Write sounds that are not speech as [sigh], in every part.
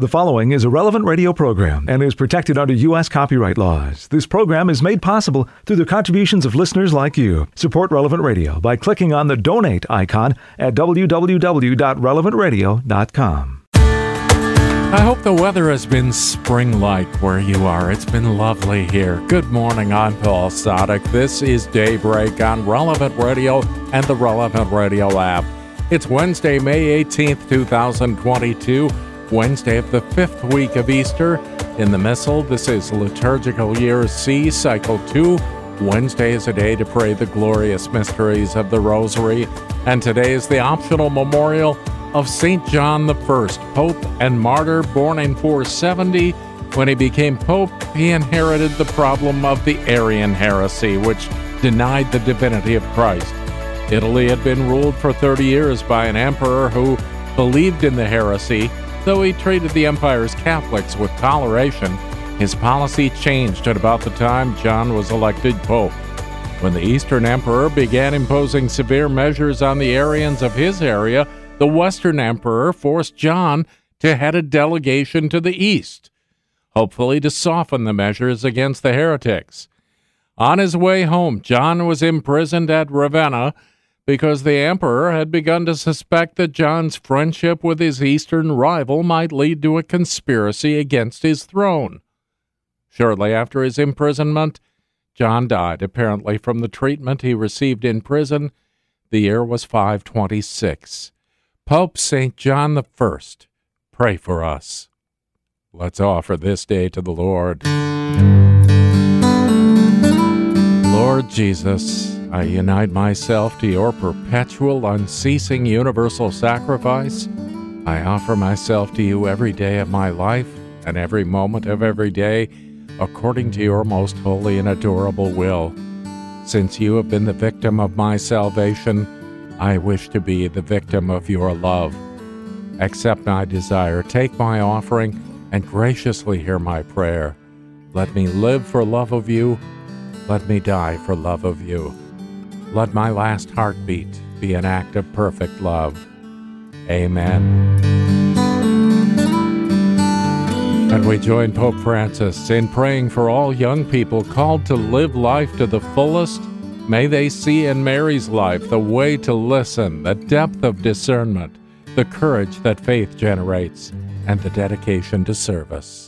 The following is a relevant radio program and is protected under U.S. copyright laws. This program is made possible through the contributions of listeners like you. Support Relevant Radio by clicking on the donate icon at www.relevantradio.com. I hope the weather has been spring like where you are. It's been lovely here. Good morning. I'm Paul Sadek. This is Daybreak on Relevant Radio and the Relevant Radio app. It's Wednesday, May 18th, 2022. Wednesday of the fifth week of Easter. In the Missal, this is liturgical year C, cycle 2. Wednesday is a day to pray the glorious mysteries of the Rosary, and today is the optional memorial of St. John I, Pope and martyr, born in 470. When he became Pope, he inherited the problem of the Arian heresy, which denied the divinity of Christ. Italy had been ruled for 30 years by an emperor who believed in the heresy Though he treated the empire's Catholics with toleration, his policy changed at about the time John was elected pope. When the Eastern Emperor began imposing severe measures on the Arians of his area, the Western Emperor forced John to head a delegation to the East, hopefully to soften the measures against the heretics. On his way home, John was imprisoned at Ravenna because the emperor had begun to suspect that John's friendship with his eastern rival might lead to a conspiracy against his throne. Shortly after his imprisonment, John died, apparently from the treatment he received in prison. The year was 526. Pope St. John I, pray for us. Let's offer this day to the Lord. Lord Jesus, I unite myself to your perpetual, unceasing, universal sacrifice. I offer myself to you every day of my life and every moment of every day, according to your most holy and adorable will. Since you have been the victim of my salvation, I wish to be the victim of your love. Accept my desire, take my offering, and graciously hear my prayer. Let me live for love of you. Let me die for love of you. Let my last heartbeat be an act of perfect love. Amen. And we join Pope Francis in praying for all young people called to live life to the fullest. May they see in Mary's life the way to listen, the depth of discernment, the courage that faith generates, and the dedication to service.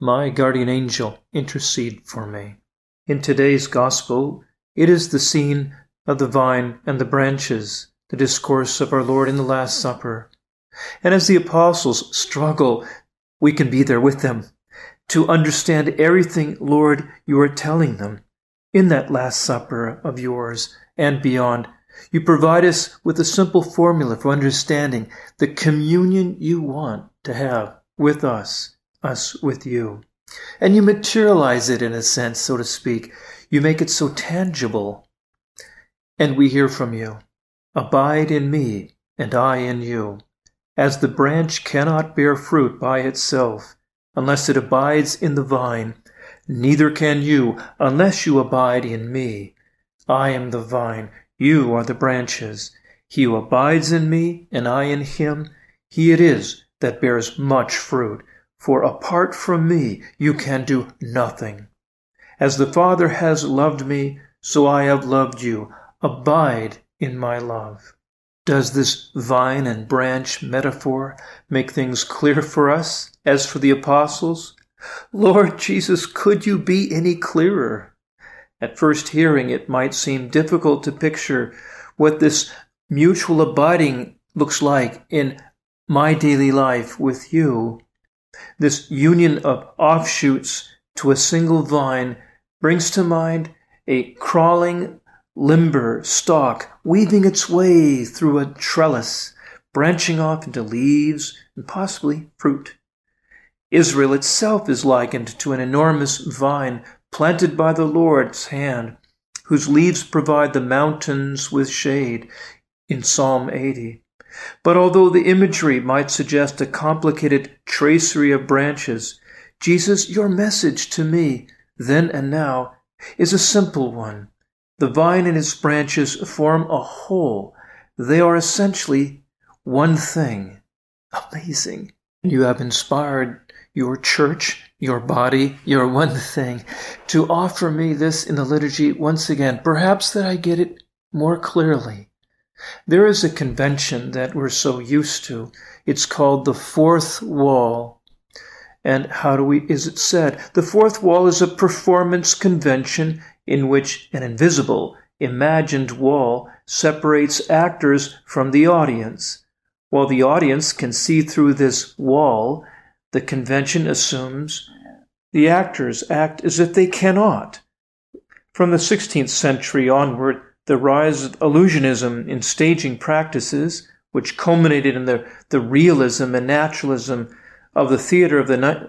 my guardian angel, intercede for me. In today's Gospel, it is the scene of the vine and the branches, the discourse of our Lord in the Last Supper. And as the apostles struggle, we can be there with them to understand everything, Lord, you are telling them in that Last Supper of yours and beyond. You provide us with a simple formula for understanding the communion you want to have with us us with you. And you materialize it in a sense, so to speak. You make it so tangible. And we hear from you Abide in me, and I in you. As the branch cannot bear fruit by itself unless it abides in the vine, neither can you unless you abide in me. I am the vine, you are the branches. He who abides in me, and I in him, he it is that bears much fruit for apart from me you can do nothing. As the Father has loved me, so I have loved you. Abide in my love. Does this vine and branch metaphor make things clear for us as for the apostles? Lord Jesus, could you be any clearer? At first hearing, it might seem difficult to picture what this mutual abiding looks like in my daily life with you. This union of offshoots to a single vine brings to mind a crawling, limber stalk weaving its way through a trellis, branching off into leaves and possibly fruit. Israel itself is likened to an enormous vine planted by the Lord's hand, whose leaves provide the mountains with shade in Psalm 80. But although the imagery might suggest a complicated tracery of branches, Jesus, your message to me, then and now, is a simple one. The vine and its branches form a whole. They are essentially one thing. Amazing. You have inspired your church, your body, your one thing, to offer me this in the liturgy once again, perhaps that I get it more clearly. There is a convention that we're so used to. It's called the fourth wall. And how do we, is it said? The fourth wall is a performance convention in which an invisible, imagined wall separates actors from the audience. While the audience can see through this wall, the convention assumes the actors act as if they cannot. From the 16th century onward, the rise of illusionism in staging practices, which culminated in the, the realism and naturalism of the theater of the, ni-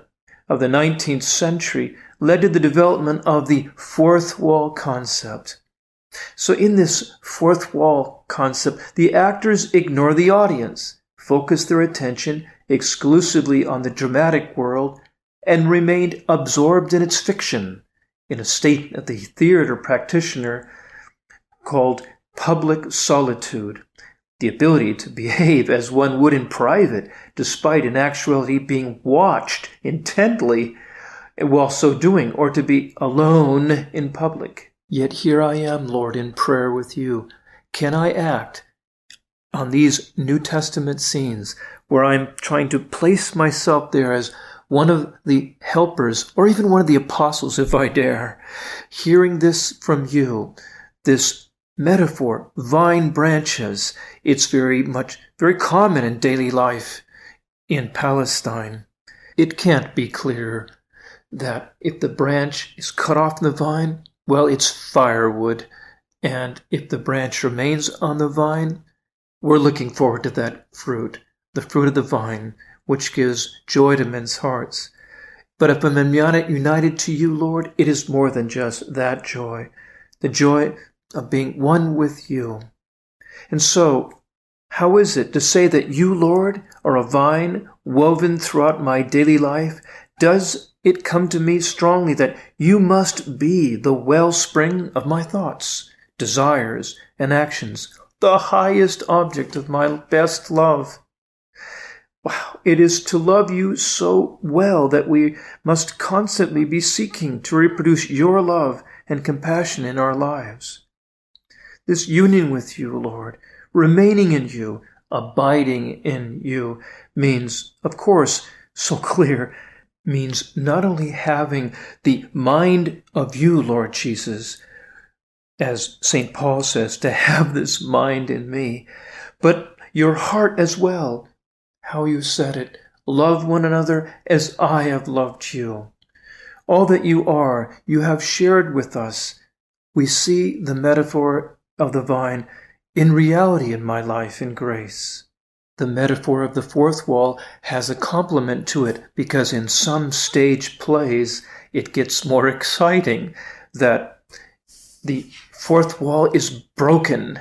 of the 19th century, led to the development of the fourth wall concept. So, in this fourth wall concept, the actors ignore the audience, focus their attention exclusively on the dramatic world, and remained absorbed in its fiction, in a state that the theater practitioner called public solitude, the ability to behave as one would in private, despite in actuality being watched intently while so doing, or to be alone in public. Yet here I am, Lord, in prayer with you. Can I act on these New Testament scenes where I'm trying to place myself there as one of the helpers, or even one of the apostles, if I dare, hearing this from you, this metaphor, vine branches, it's very much, very common in daily life in Palestine. It can't be clearer that if the branch is cut off the vine, well, it's firewood. And if the branch remains on the vine, we're looking forward to that fruit the fruit of the vine, which gives joy to men's hearts. But if I'm united to you, Lord, it is more than just that joy, the joy of being one with you. And so, how is it to say that you, Lord, are a vine woven throughout my daily life? Does it come to me strongly that you must be the wellspring of my thoughts, desires, and actions, the highest object of my best love? Wow, it is to love you so well that we must constantly be seeking to reproduce your love and compassion in our lives. This union with you, Lord, remaining in you, abiding in you, means, of course, so clear, means not only having the mind of you, Lord Jesus, as St. Paul says, to have this mind in me, but your heart as well how you said it. Love one another as I have loved you. All that you are, you have shared with us. We see the metaphor of the vine in reality in my life in grace. The metaphor of the fourth wall has a complement to it because in some stage plays it gets more exciting that the fourth wall is broken.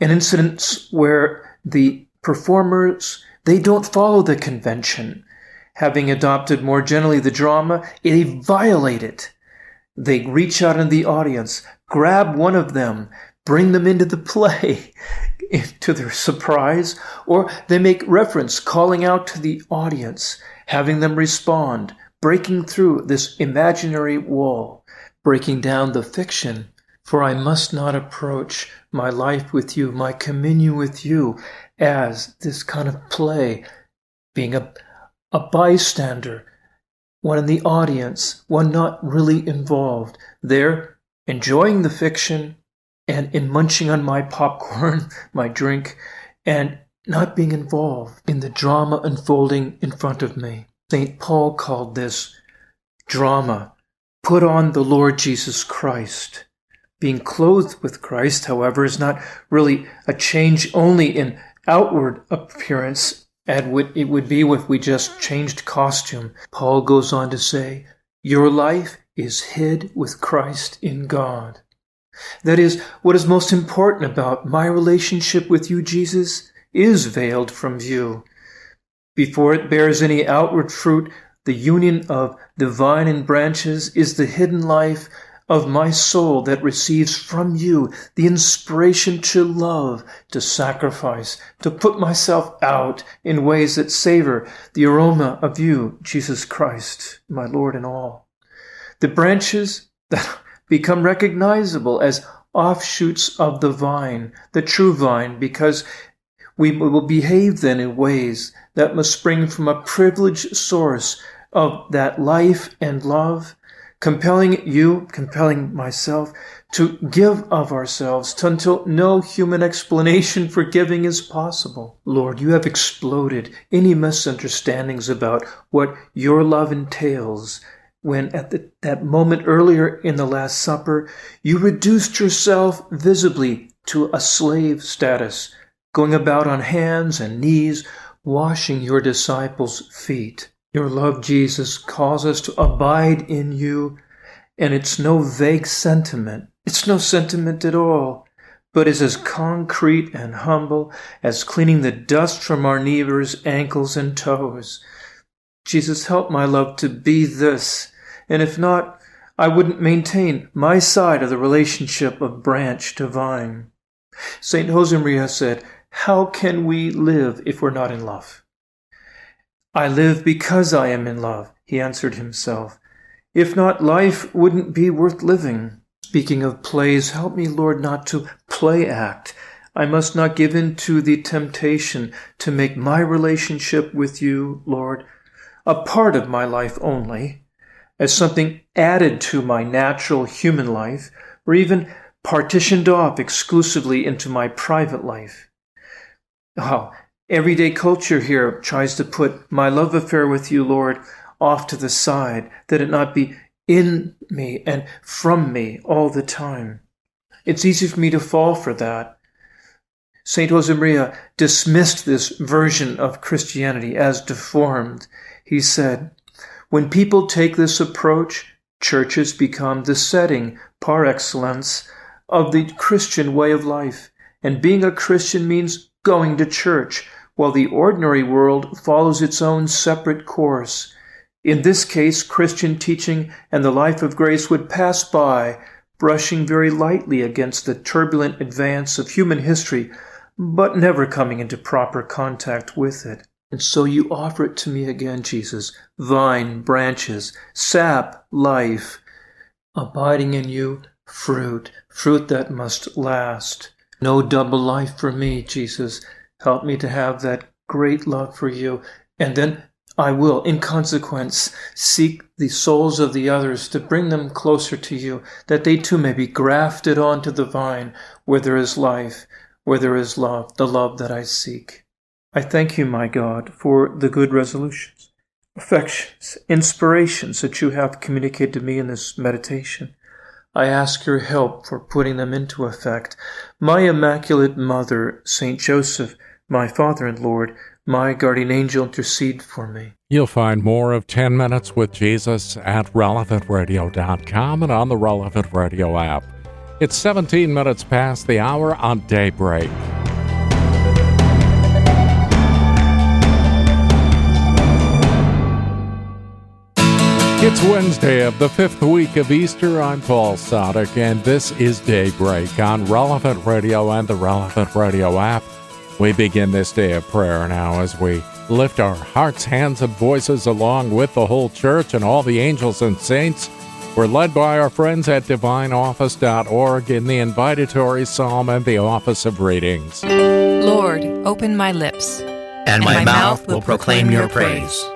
An incident where the performers they don't follow the convention. Having adopted more generally the drama, they violate it. They reach out in the audience, grab one of them, bring them into the play [laughs] to their surprise, or they make reference, calling out to the audience, having them respond, breaking through this imaginary wall, breaking down the fiction. For I must not approach my life with you, my communion with you, as this kind of play, being a, a bystander, one in the audience, one not really involved. There, enjoying the fiction and in munching on my popcorn, [laughs] my drink, and not being involved in the drama unfolding in front of me. St. Paul called this drama. Put on the Lord Jesus Christ. Being clothed with Christ, however, is not really a change only in outward appearance And it would be if we just changed costume. Paul goes on to say, Your life is hid with Christ in God. That is, what is most important about my relationship with you, Jesus, is veiled from view. Before it bears any outward fruit, the union of the vine and branches is the hidden life of my soul that receives from you the inspiration to love, to sacrifice, to put myself out in ways that savor the aroma of you, Jesus Christ, my Lord and all. The branches that become recognizable as offshoots of the vine, the true vine, because we will behave then in ways that must spring from a privileged source of that life and love compelling you, compelling myself to give of ourselves until no human explanation for giving is possible. Lord, you have exploded any misunderstandings about what your love entails when at the, that moment earlier in the Last Supper, you reduced yourself visibly to a slave status, going about on hands and knees, washing your disciples' feet. Your love, Jesus, calls us to abide in you, and it's no vague sentiment. It's no sentiment at all, but is as concrete and humble as cleaning the dust from our neighbor's ankles and toes. Jesus, help my love to be this, and if not, I wouldn't maintain my side of the relationship of branch to vine. St. Josemaria said, How can we live if we're not in love? I live because I am in love, he answered himself. If not, life wouldn't be worth living. Speaking of plays, help me, Lord, not to play act. I must not give in to the temptation to make my relationship with you, Lord, a part of my life only, as something added to my natural human life, or even partitioned off exclusively into my private life. Oh, Everyday culture here tries to put my love affair with you, Lord, off to the side, that it not be in me and from me all the time. It's easy for me to fall for that. St. Josemaria dismissed this version of Christianity as deformed. He said, When people take this approach, churches become the setting par excellence of the Christian way of life. And being a Christian means going to church, while the ordinary world follows its own separate course. In this case, Christian teaching and the life of grace would pass by, brushing very lightly against the turbulent advance of human history, but never coming into proper contact with it. And so you offer it to me again, Jesus vine, branches, sap, life, abiding in you, fruit, fruit that must last. No double life for me, Jesus. Help me to have that great love for you. And then I will, in consequence, seek the souls of the others to bring them closer to you, that they too may be grafted onto the vine where there is life, where there is love, the love that I seek. I thank you, my God, for the good resolutions, affections, inspirations that you have communicated to me in this meditation. I ask your help for putting them into effect. My Immaculate Mother, Saint Joseph, my Father and Lord, my guardian angel, intercede for me. You'll find more of 10 Minutes with Jesus at relevantradio.com and on the Relevant Radio app. It's 17 minutes past the hour on Daybreak. It's Wednesday of the fifth week of Easter. I'm Paul Sadek, and this is Daybreak on Relevant Radio and the Relevant Radio app. We begin this day of prayer now as we lift our hearts, hands, and voices along with the whole church and all the angels and saints. We're led by our friends at divineoffice.org in the invitatory psalm and the office of readings. Lord, open my lips, and, and my, my, mouth will proclaim your praise. The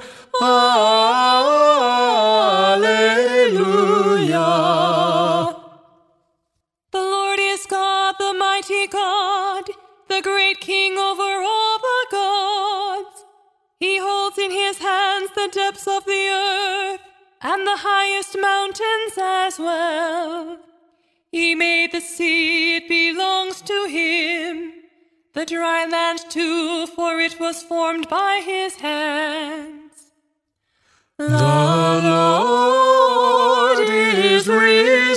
The depths of the earth and the highest mountains as well. He made the sea, it belongs to him. The dry land too, for it was formed by his hands. The Lord is risen.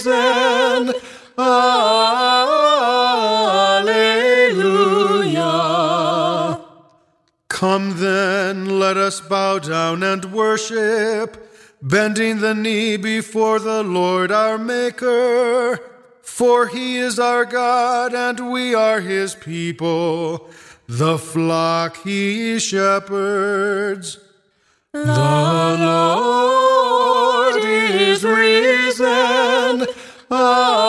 Come then, let us bow down and worship, bending the knee before the Lord our Maker. For he is our God, and we are his people, the flock he shepherds. The Lord is risen. Alleluia.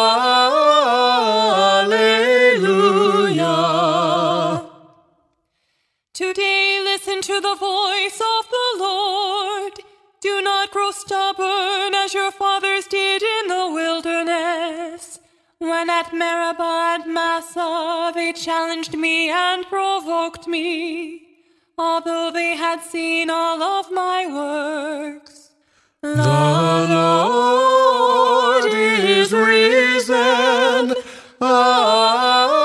Today listen to the voice of the Lord. Do not grow stubborn as your fathers did in the wilderness. When at Meribah and Massah they challenged me and provoked me, although they had seen all of my works. The Lord is risen. Alleluia.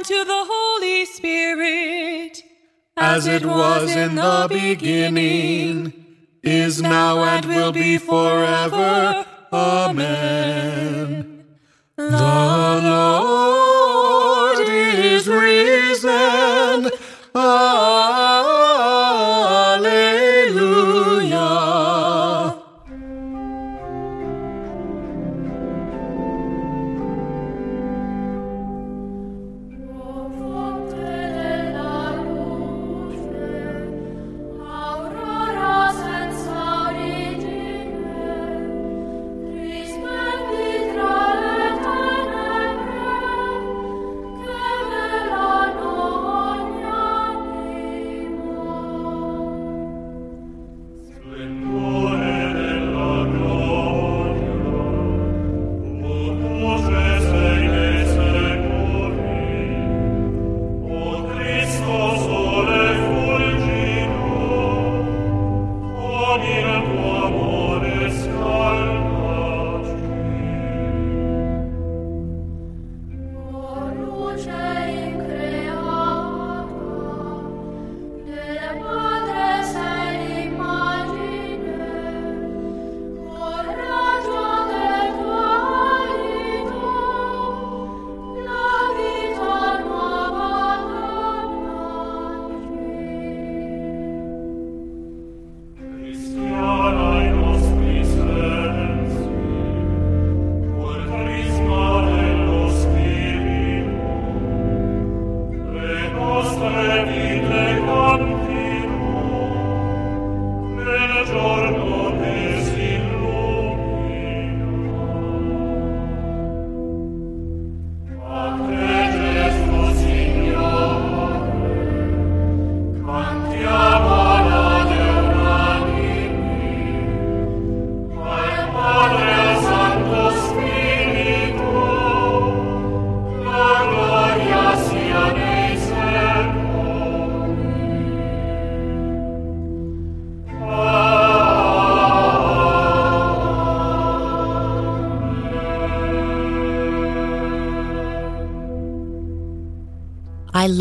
And to the Holy Spirit, As it was in the beginning, is now, and will be forever. Amen.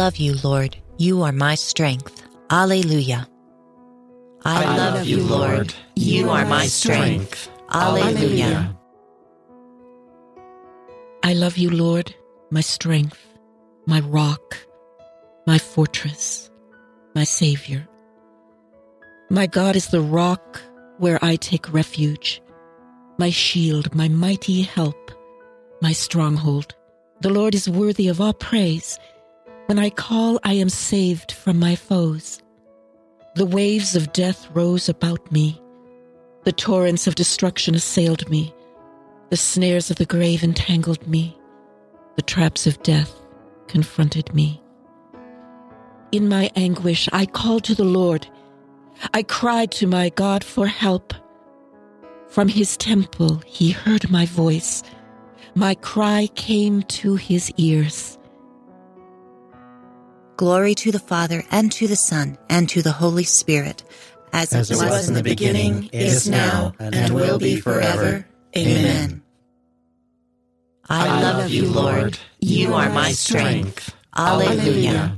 Love you, Lord. You are my strength. Alleluia. I, I love you, Lord. You are my strength. Alleluia. I love you, Lord, my strength, my rock, my fortress, my Savior. My God is the rock where I take refuge, my shield, my mighty help, my stronghold. The Lord is worthy of all praise. When I call, I am saved from my foes. The waves of death rose about me. The torrents of destruction assailed me. The snares of the grave entangled me. The traps of death confronted me. In my anguish, I called to the Lord. I cried to my God for help. From his temple, he heard my voice. My cry came to his ears. Glory to the Father, and to the Son, and to the Holy Spirit, as, as it was, was in the beginning, is now, and will be forever. Amen. I love you, Lord. You are my strength. Alleluia.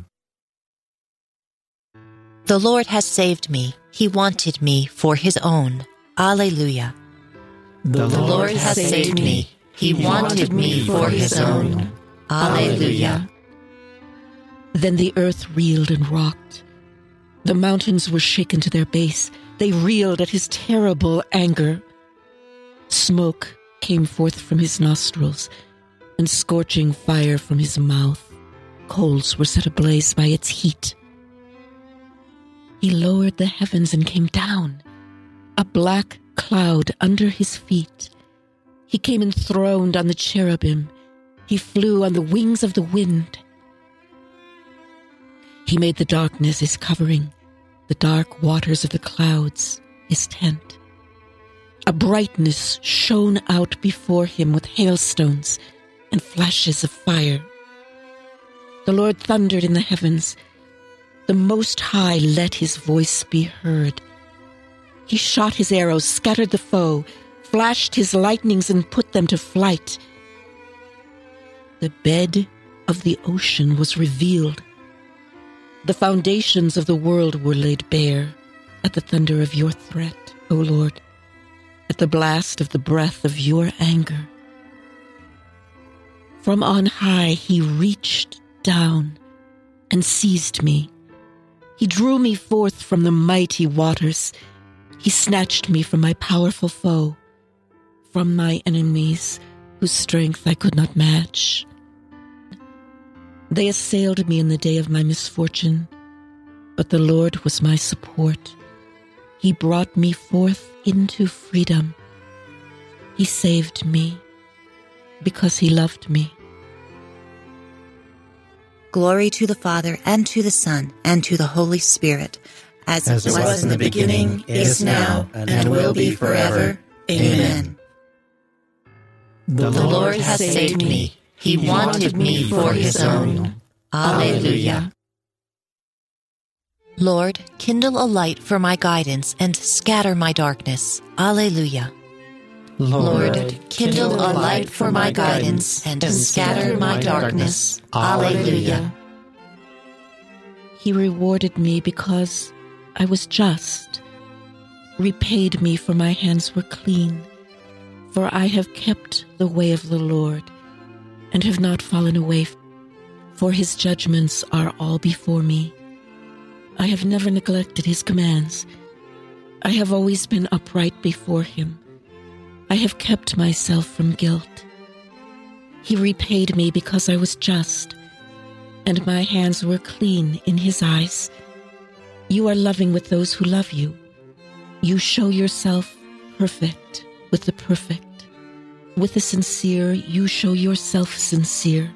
The Lord has saved me. He wanted me for his own. Alleluia. The Lord has saved me. He wanted me for his own. Alleluia. Then the earth reeled and rocked. The mountains were shaken to their base. They reeled at his terrible anger. Smoke came forth from his nostrils, and scorching fire from his mouth. Coals were set ablaze by its heat. He lowered the heavens and came down, a black cloud under his feet. He came enthroned on the cherubim. He flew on the wings of the wind. He made the darkness his covering, the dark waters of the clouds his tent. A brightness shone out before him with hailstones and flashes of fire. The Lord thundered in the heavens. The Most High let his voice be heard. He shot his arrows, scattered the foe, flashed his lightnings, and put them to flight. The bed of the ocean was revealed the foundations of the world were laid bare at the thunder of your threat, O Lord, at the blast of the breath of your anger. From on high he reached down and seized me. He drew me forth from the mighty waters. He snatched me from my powerful foe, from my enemies whose strength I could not match. They assailed me in the day of my misfortune, but the Lord was my support. He brought me forth into freedom. He saved me because he loved me. Glory to the Father, and to the Son, and to the Holy Spirit, as, as it was, was in the beginning, is now, and will be forever. Amen. The Lord has saved me. He wanted me for his own. Alleluia. Lord, kindle a light for my guidance and scatter my darkness. Alleluia. Lord, kindle a light for my guidance and scatter my darkness. Alleluia. He rewarded me because I was just, repaid me for my hands were clean, for I have kept the way of the Lord and have not fallen away, for his judgments are all before me. I have never neglected his commands. I have always been upright before him. I have kept myself from guilt. He repaid me because I was just, and my hands were clean in his eyes. You are loving with those who love you. You show yourself perfect with the perfect. With the sincere, you show yourself sincere,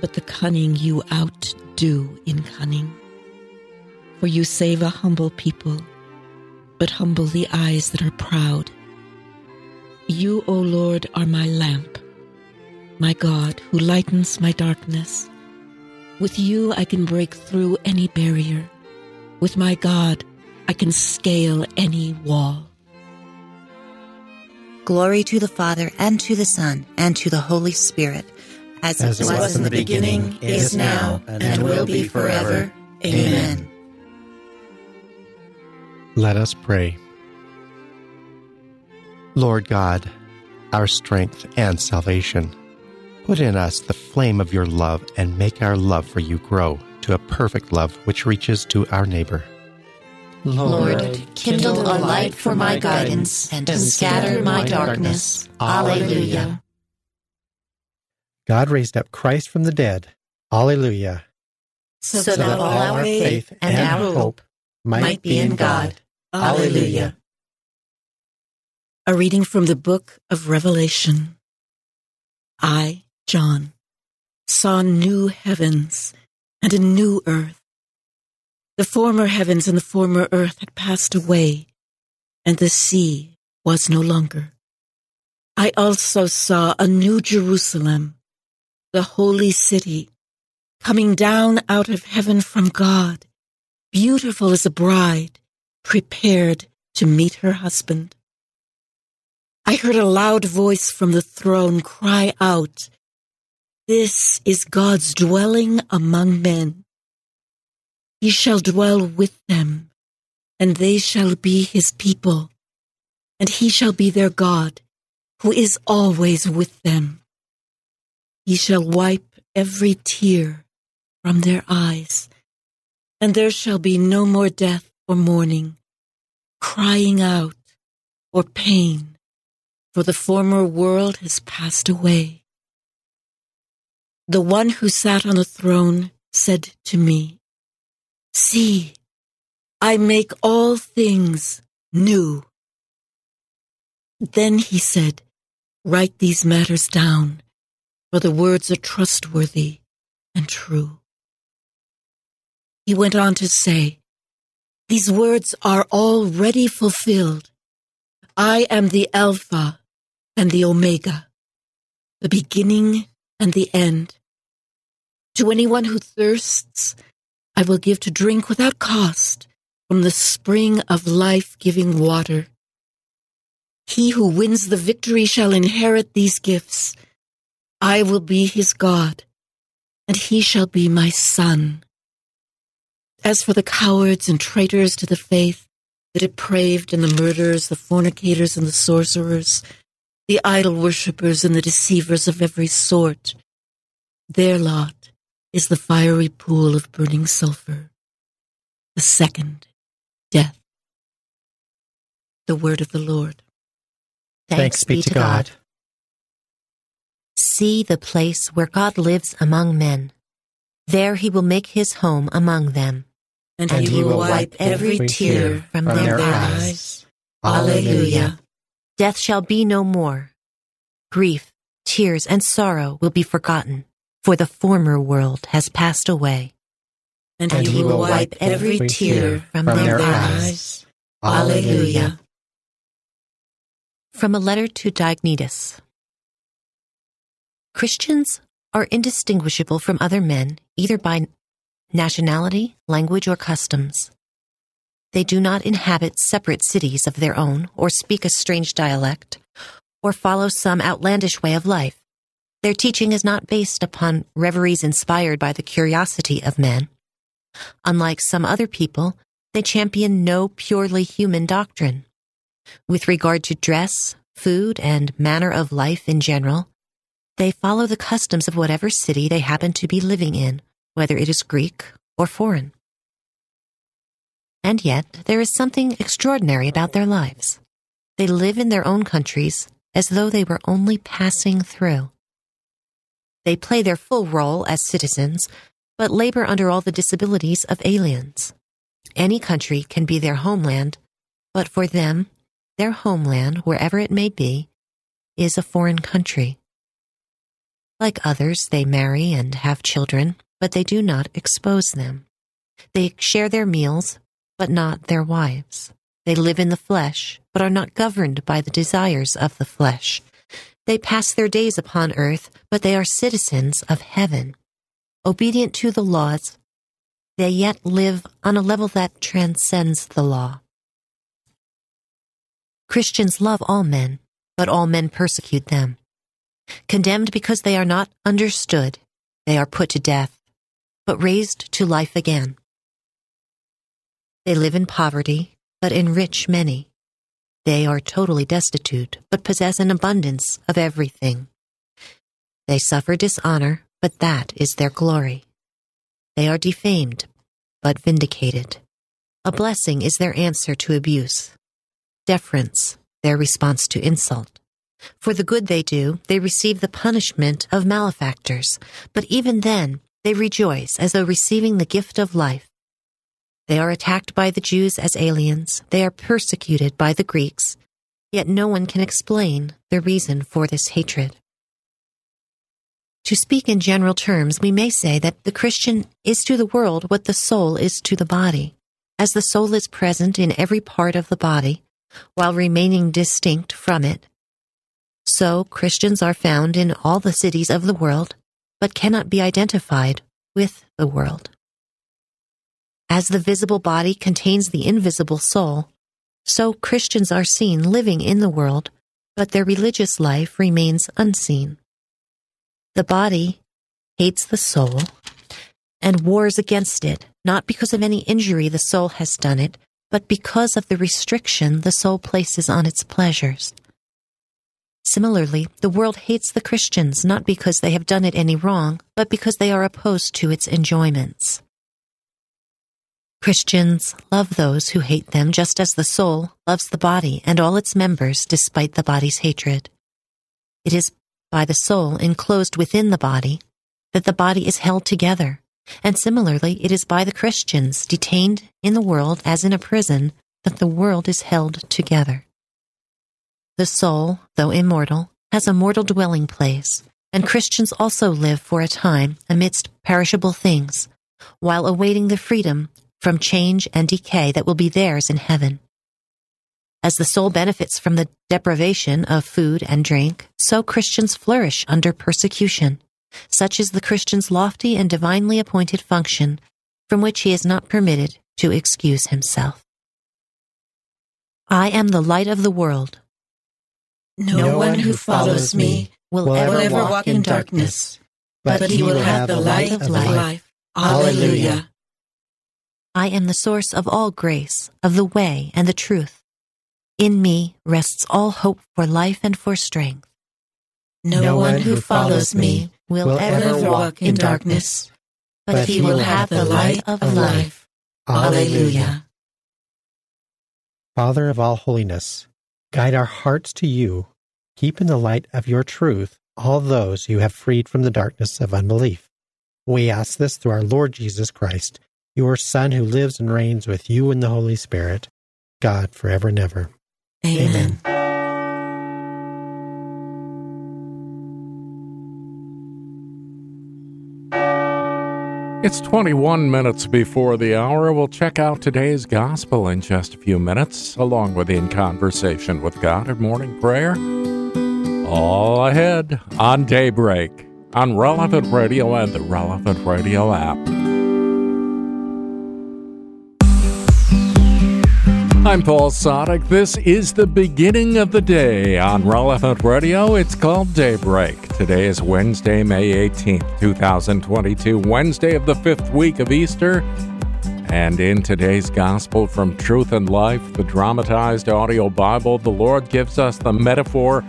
but the cunning you outdo in cunning. For you save a humble people, but humble the eyes that are proud. You, O Lord, are my lamp, my God, who lightens my darkness. With you I can break through any barrier. With my God, I can scale any wall. Glory to the Father, and to the Son, and to the Holy Spirit, as, as it was, was in the beginning, is now, and, and will be forever. Amen. Let us pray. Lord God, our strength and salvation, put in us the flame of your love and make our love for you grow to a perfect love which reaches to our neighbor. Lord, kindle a light for my guidance and scatter my darkness. Alleluia. God raised up Christ from the dead. Alleluia. So, so that, that all our faith and, and our hope might be in God. Alleluia. A reading from the book of Revelation. I, John, saw new heavens and a new earth. The former heavens and the former earth had passed away, and the sea was no longer. I also saw a new Jerusalem the holy city, coming down out of heaven from God, beautiful as a bride, prepared to meet her husband. I heard a loud voice from the throne cry out, This is God's dwelling among men. He shall dwell with them, and they shall be his people, and he shall be their God, who is always with them. He shall wipe every tear from their eyes, and there shall be no more death or mourning, crying out, or pain, for the former world has passed away. The one who sat on the throne said to me, See, I make all things new. Then he said, Write these matters down for the words are trustworthy and true. He went on to say, These words are already fulfilled. I am the Alpha and the Omega, the beginning and the end. To anyone who thirsts, I will give to drink without cost from the spring of life giving water. He who wins the victory shall inherit these gifts I will be his God, and he shall be my son. As for the cowards and traitors to the faith, the depraved and the murderers, the fornicators and the sorcerers, the idol worshippers and the deceivers of every sort, their lot is the fiery pool of burning sulfur. The second, death. The word of the Lord. Thanks, Thanks be to God. God see the place where God lives among men. There he will make his home among them. And, and he, will wipe every tear from, from their, their eyes. eyes. Alleluia. Death shall be no more. Grief, tears, and sorrow will be forgotten, for the former world has passed away. And, and he will wipe every tear from, from their, their eyes. Alleluia. From a letter to Diognetus. Christians are indistinguishable from other men either by nationality, language, or customs. They do not inhabit separate cities of their own, or speak a strange dialect, or follow some outlandish way of life. Their teaching is not based upon reveries inspired by the curiosity of men. Unlike some other people, they champion no purely human doctrine. With regard to dress, food, and manner of life in general, they follow the customs of whatever city they happen to be living in, whether it is Greek or foreign. And yet, there is something extraordinary about their lives. They live in their own countries as though they were only passing through. They play their full role as citizens, but labor under all the disabilities of aliens. Any country can be their homeland, but for them, their homeland, wherever it may be, is a foreign country. Like others, they marry and have children, but they do not expose them. They share their meals, but not their wives. They live in the flesh, but are not governed by the desires of the flesh. They pass their days upon earth, but they are citizens of heaven. Obedient to the laws, they yet live on a level that transcends the law. Christians love all men, but all men persecute them. Condemned because they are not understood, they are put to death, but raised to life again. They live in poverty, but enrich many. They are totally destitute, but possess an abundance of everything. They suffer dishonor, but that is their glory. They are defamed, but vindicated. A blessing is their answer to abuse, deference, their response to insult. For the good they do, they receive the punishment of malefactors, but even then, they rejoice as though receiving the gift of life. They are attacked by the Jews as aliens, they are persecuted by the Greeks, yet no one can explain the reason for this hatred. To speak in general terms, we may say that the Christian is to the world what the soul is to the body. As the soul is present in every part of the body, while remaining distinct from it, so Christians are found in all the cities of the world, but cannot be identified with the world. As the visible body contains the invisible soul, so Christians are seen living in the world, but their religious life remains unseen. The body hates the soul and wars against it, not because of any injury the soul has done it, but because of the restriction the soul places on its pleasures. Similarly, the world hates the Christians not because they have done it any wrong, but because they are opposed to its enjoyments. Christians love those who hate them just as the soul loves the body and all its members despite the body's hatred. It is by the soul enclosed within the body that the body is held together, and similarly it is by the Christians detained in the world as in a prison that the world is held together. The soul, though immortal, has a mortal dwelling place, and Christians also live for a time amidst perishable things, while awaiting the freedom from change and decay that will be theirs in heaven. As the soul benefits from the deprivation of food and drink, so Christians flourish under persecution. Such is the Christian's lofty and divinely appointed function, from which he is not permitted to excuse himself. I am the light of the world. No one who follows me will ever walk in darkness, but he will have the light of life. Alleluia. I am the source of all grace, of the way and the truth. In me rests all hope for life and for strength. No one who follows me will ever walk in darkness, but he will have the light of life. Alleluia. Father of all holiness, guide our hearts to you Keep in the light of your truth all those you have freed from the darkness of unbelief. We ask this through our Lord Jesus Christ, your Son, who lives and reigns with you in the Holy Spirit, God forever and ever. Amen. It's 21 minutes before the hour. We'll check out today's gospel in just a few minutes, along with In Conversation with God at Morning Prayer. All ahead on Daybreak on Relevant Radio and the Relevant Radio app. I'm Paul Sadek. This is the beginning of the day on Relevant Radio. It's called Daybreak. Today is Wednesday, May 18th, 2022, Wednesday of the fifth week of Easter. And in today's Gospel from Truth and Life, the dramatized audio Bible, the Lord gives us the metaphor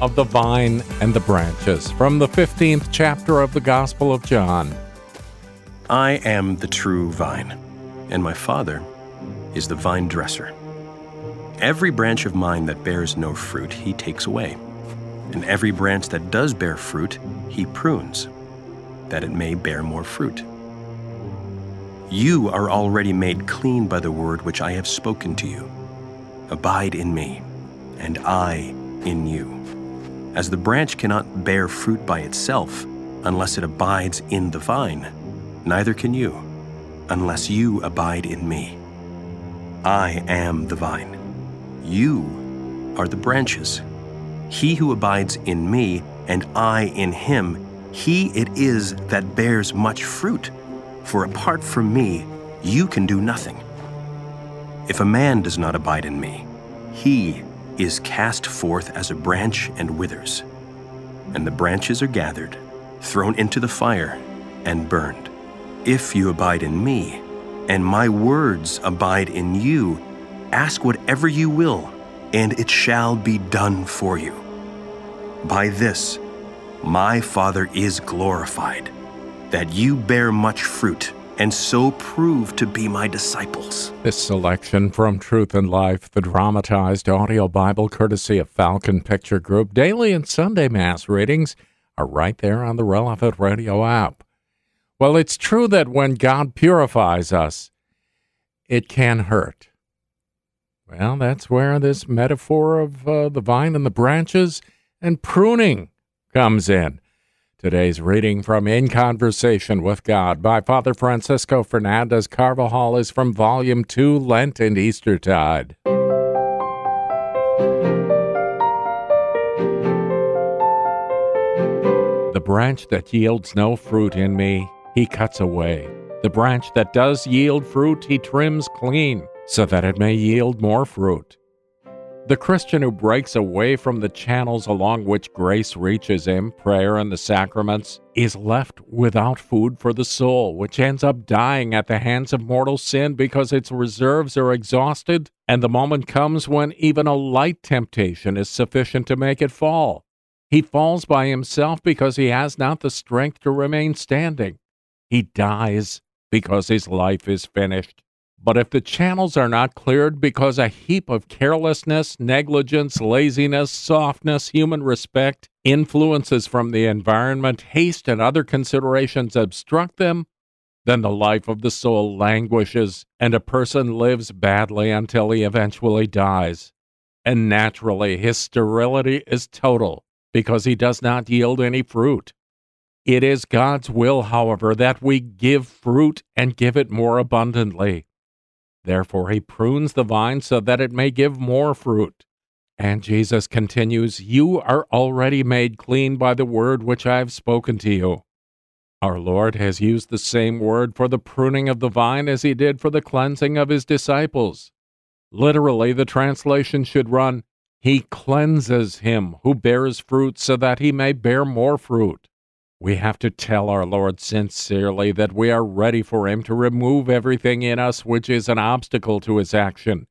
of the vine and the branches from the 15th chapter of the Gospel of John. I am the true vine, and my Father is the vine dresser. Every branch of mine that bears no fruit, he takes away, and every branch that does bear fruit, he prunes, that it may bear more fruit. You are already made clean by the word which I have spoken to you. Abide in me, and I in you as the branch cannot bear fruit by itself unless it abides in the vine, neither can you unless you abide in me. I am the vine. You are the branches. He who abides in me and I in him, he it is that bears much fruit. For apart from me, you can do nothing. If a man does not abide in me, he is cast forth as a branch and withers. and the branches are gathered, thrown into the fire, and burned. If you abide in me, and my words abide in you, ask whatever you will, and it shall be done for you. By this, my Father is glorified, that you bear much fruit, and so prove to be my disciples. This selection from Truth and Life, the dramatized audio Bible courtesy of Falcon Picture Group, daily and Sunday Mass readings are right there on the relevant radio app. Well, it's true that when God purifies us, it can hurt. Well, that's where this metaphor of uh, the vine and the branches and pruning comes in. Today's reading from In Conversation with God by Father Francisco Fernandez Carvajal is from Volume 2, Lent and Eastertide. The branch that yields no fruit in me, he cuts away. The branch that does yield fruit, he trims clean, so that it may yield more fruit. The Christian who breaks away from the channels along which grace reaches him, prayer and the sacraments, is left without food for the soul, which ends up dying at the hands of mortal sin because its reserves are exhausted, and the moment comes when even a light temptation is sufficient to make it fall. He falls by himself because he has not the strength to remain standing. He dies because his life is finished. But if the channels are not cleared because a heap of carelessness, negligence, laziness, softness, human respect, influences from the environment, haste, and other considerations obstruct them, then the life of the soul languishes and a person lives badly until he eventually dies. And naturally, his sterility is total because he does not yield any fruit. It is God's will, however, that we give fruit and give it more abundantly. Therefore, he prunes the vine so that it may give more fruit. And Jesus continues, You are already made clean by the word which I have spoken to you. Our Lord has used the same word for the pruning of the vine as he did for the cleansing of his disciples. Literally, the translation should run, He cleanses him who bears fruit so that he may bear more fruit. We have to tell our Lord sincerely that we are ready for Him to remove everything in us which is an obstacle to His action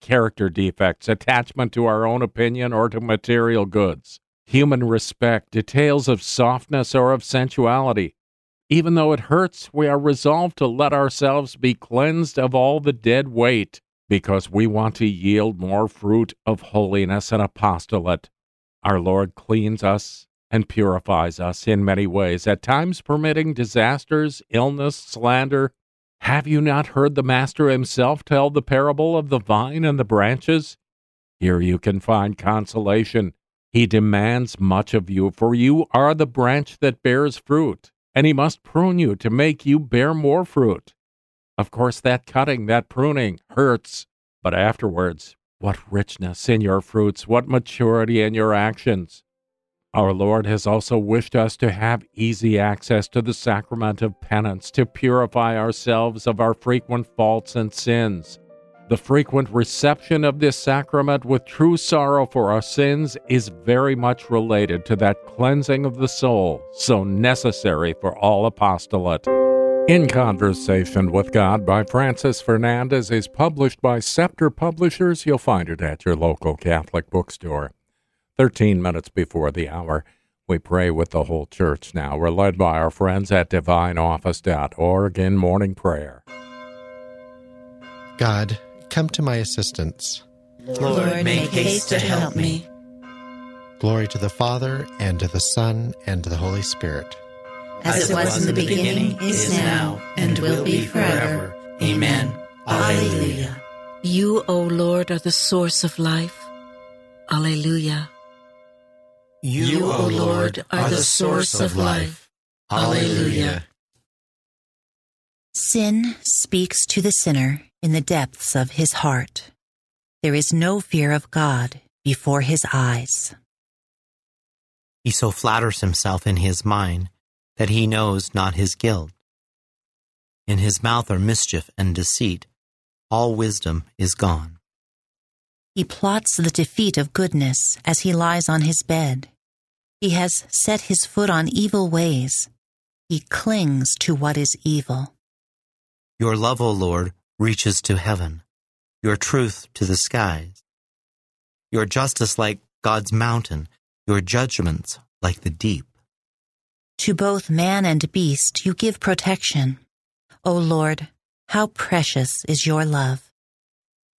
character defects, attachment to our own opinion or to material goods, human respect, details of softness or of sensuality. Even though it hurts, we are resolved to let ourselves be cleansed of all the dead weight because we want to yield more fruit of holiness and apostolate. Our Lord cleans us and purifies us in many ways, at times permitting disasters, illness, slander. Have you not heard the Master himself tell the parable of the vine and the branches? Here you can find consolation. He demands much of you, for you are the branch that bears fruit, and he must prune you to make you bear more fruit. Of course, that cutting, that pruning, hurts, but afterwards, what richness in your fruits, what maturity in your actions. Our Lord has also wished us to have easy access to the sacrament of penance to purify ourselves of our frequent faults and sins. The frequent reception of this sacrament with true sorrow for our sins is very much related to that cleansing of the soul, so necessary for all apostolate. In Conversation with God by Francis Fernandez is published by Scepter Publishers. You'll find it at your local Catholic bookstore. 13 minutes before the hour. We pray with the whole church now. We're led by our friends at divineoffice.org in morning prayer. God, come to my assistance. Lord, make haste to help me. Glory to the Father, and to the Son, and to the Holy Spirit. As it was in the beginning, is now, and will be forever. Amen. Alleluia. You, O Lord, are the source of life. Alleluia. You, O Lord, are the source of life. Alleluia. Sin speaks to the sinner in the depths of his heart. There is no fear of God before his eyes. He so flatters himself in his mind that he knows not his guilt. In his mouth are mischief and deceit. All wisdom is gone. He plots the defeat of goodness as he lies on his bed. He has set his foot on evil ways. He clings to what is evil. Your love, O Lord, reaches to heaven, your truth to the skies. Your justice like God's mountain, your judgments like the deep. To both man and beast you give protection. O Lord, how precious is your love.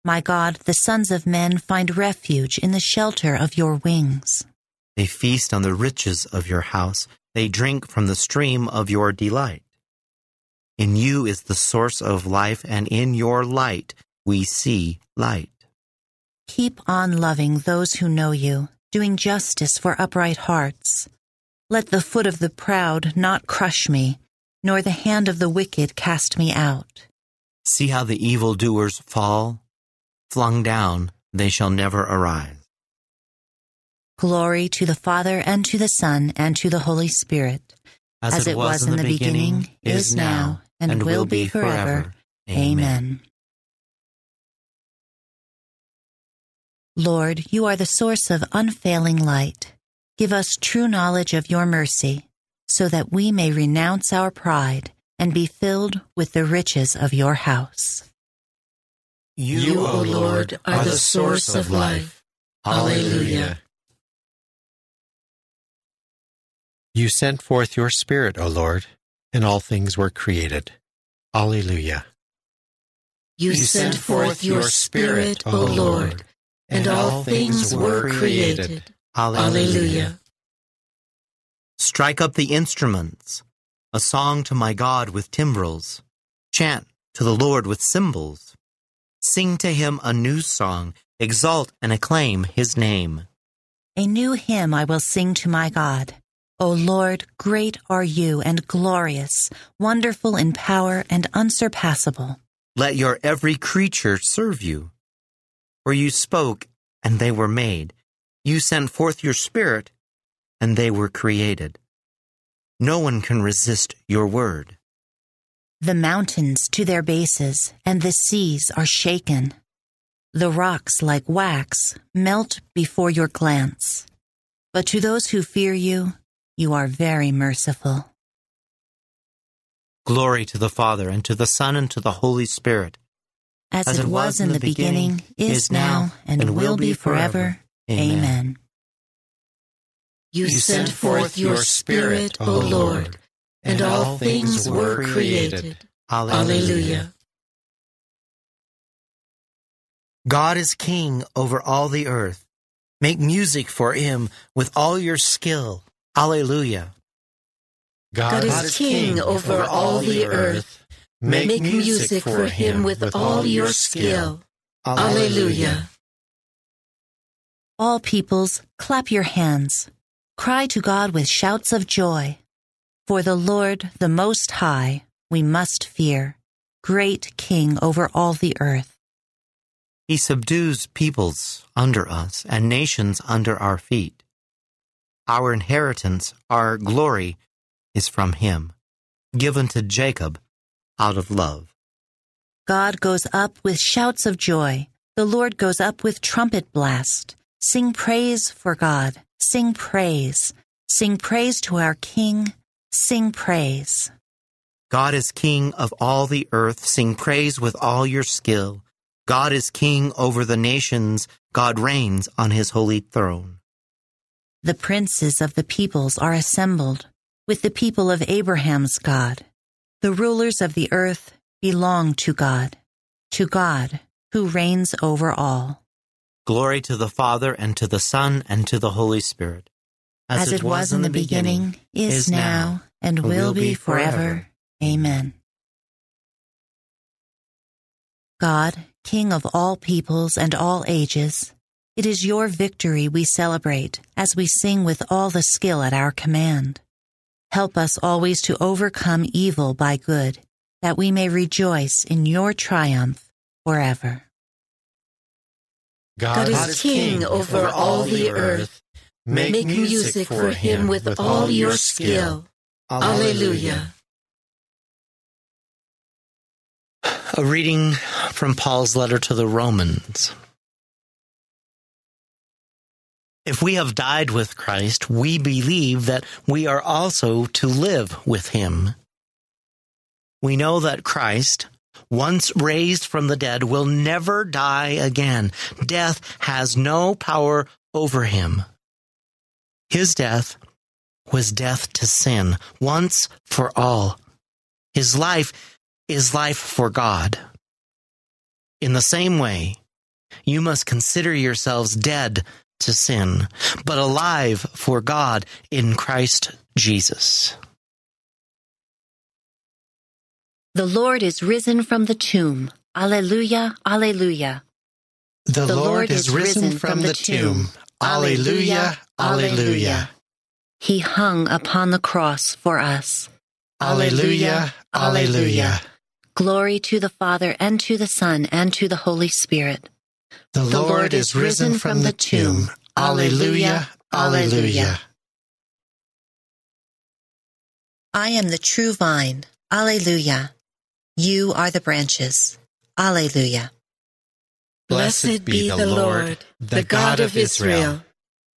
My God, the sons of men find refuge in the shelter of your wings. They feast on the riches of your house. They drink from the stream of your delight. In you is the source of life, and in your light we see light. Keep on loving those who know you, doing justice for upright hearts. Let the foot of the proud not crush me, nor the hand of the wicked cast me out. See how the evildoers fall? Flung down, they shall never arise. Glory to the Father, and to the Son, and to the Holy Spirit, as, as it, was, in the beginning, beginning is now, and, and will be forever. Amen. Lord, you are the source of unfailing light. Give us true knowledge of your mercy, so that we may renounce our pride and be filled with the riches of your house. You, O Lord, are the source of life. Alleluia. You sent forth your Spirit, O Lord, and all things were created. Alleluia. You sent forth your Spirit, O Lord, and all things were created. Alleluia. Strike up the instruments, a song to my God with timbrels. Chant to the Lord with cymbals. Sing to him a new song, exalt and acclaim his name. A new hymn I will sing to my God. O Lord, great are you and glorious, wonderful in power and unsurpassable. Let your every creature serve you. For you spoke, and they were made. You sent forth your Spirit, and they were created. No one can resist your word. The mountains to their bases, and the seas are shaken. The rocks, like wax, melt before your glance. But to those who fear you, you are very merciful. Glory to the Father, and to the Son, and to the Holy Spirit. As, As it, was, was in the beginning, beginning is now, and, and will be forever. Amen. Amen. You, you sent forth your Spirit, O Lord, and all things were created. Alleluia. God is king over all the earth. Make music for him with all your skill. Alleluia. God, God is king over all the earth. Make music for him with all your skill. Alleluia. All peoples, clap your hands. Cry to God with shouts of joy. For the Lord, the Most High, we must fear, great King over all the earth. He subdues peoples under us and nations under our feet. Our inheritance, our glory, is from him, given to Jacob out of love. God goes up with shouts of joy. The Lord goes up with trumpet blast. Sing praise for God. Sing praise. Sing praise to our King. Sing praise. God is King of all the earth. Sing praise with all your skill. God is King over the nations. God reigns on his holy throne. The princes of the peoples are assembled with the people of Abraham's God. The rulers of the earth belong to God, to God who reigns over all. Glory to the Father, and to the Son, and to the Holy Spirit. As, As it, was, was in the beginning, beginning is now, and will be forever. Amen. God, King of all peoples and all ages, it is your victory we celebrate as we sing with all the skill at our command. Help us always to overcome evil by good, that we may rejoice in your triumph forever. God, God is King over all the earth. Make music for him with all your skill. Alleluia. A reading from Paul's letter to the Romans. If we have died with Christ, we believe that we are also to live with him. We know that Christ, once raised from the dead, will never die again. Death has no power over him. His death was death to sin, once for all. His life is life for God. In the same way, you must consider yourselves dead to sin, but alive for God in Christ Jesus. The Lord is risen from the tomb. Alleluia, alleluia. The, Lord is risen from the tomb. Alleluia, alleluia. He hung upon the cross for us. Alleluia, alleluia. Glory to the Father, and to the Son, and to the Holy Spirit. The Lord is risen from the tomb. Alleluia, alleluia. I am the true vine. Alleluia. You are the branches. Alleluia. Blessed be the Lord, the God of Israel.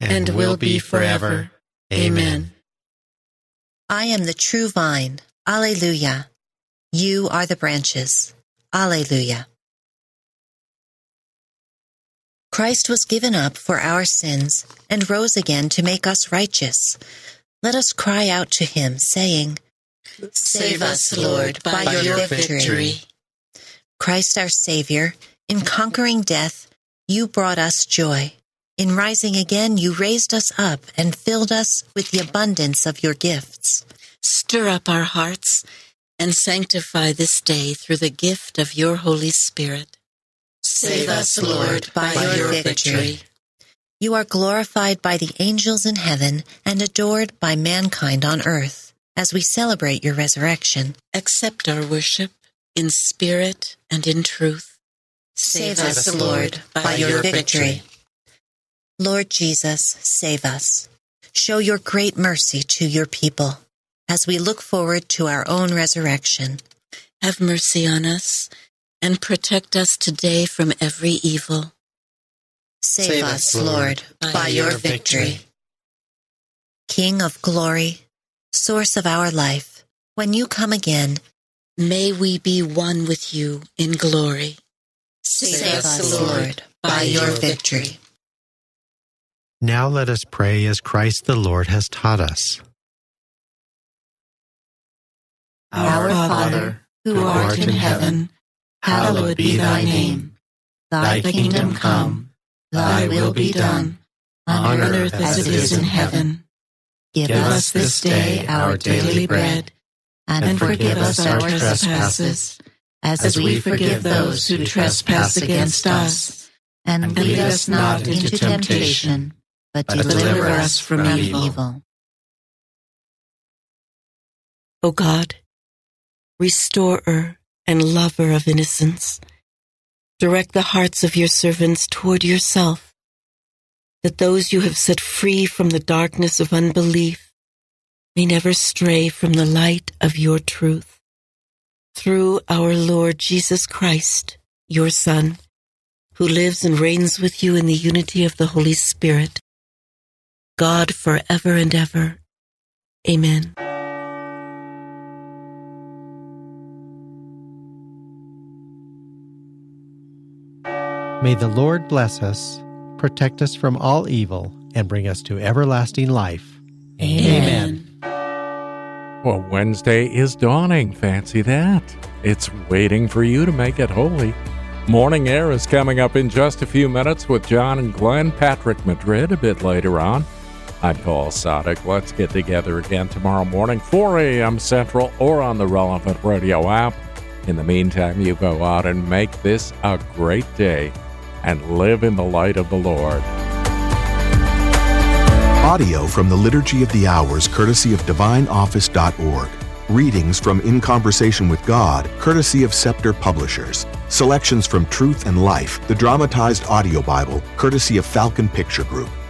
and will be forever. Amen. I am the true vine. Alleluia. You are the branches. Alleluia. Christ was given up for our sins and rose again to make us righteous. Let us cry out to him, saying, Save us, Lord, by, your victory. Christ our Savior, in conquering death, you brought us joy. In rising again, you raised us up and filled us with the abundance of your gifts. Stir up our hearts and sanctify this day through the gift of your Holy Spirit. Save us, Lord, by, your victory. You are glorified by the angels in heaven and adored by mankind on earth as we celebrate your resurrection. Accept our worship in spirit and in truth. Save us, Lord, by your victory. Lord Jesus, save us. Show your great mercy to your people as we look forward to our own resurrection. Have mercy on us and protect us today from every evil. Save, us, Lord, by your victory. King of glory, source of our life, when you come again, May we be one with you in glory. save us, Lord, by your victory. Now let us pray as Christ the Lord has taught us. Our Father, who art in heaven, hallowed be thy name. Thy kingdom come, thy will be done, on earth as it is in heaven. Give us this day our daily bread, and forgive us our trespasses, as we forgive those who trespass against us. and lead us not into temptation, but but deliver us from evil. O God, restorer and lover of innocence, direct the hearts of your servants toward yourself, that those you have set free from the darkness of unbelief may never stray from the light of your truth. Through our Lord Jesus Christ, your Son, who lives and reigns with you in the unity of the Holy Spirit, God forever and ever. Amen. May the Lord bless us, protect us from all evil, and bring us to everlasting life. Amen. Well, Wednesday is dawning. Fancy that. It's waiting for you to make it holy. Morning Air is coming up in just a few minutes with John and Glenn, Patrick Madrid a bit later on. I'm Paul Sadek. Let's get together again tomorrow morning, 4 a.m. Central, or on the relevant radio app. In the meantime, you go out and make this a great day and live in the light of the Lord. Audio from the Liturgy of the Hours, courtesy of DivineOffice.org. Readings from In Conversation with God, courtesy of Scepter Publishers. Selections from Truth and Life, the dramatized audio Bible, courtesy of Falcon Picture Group.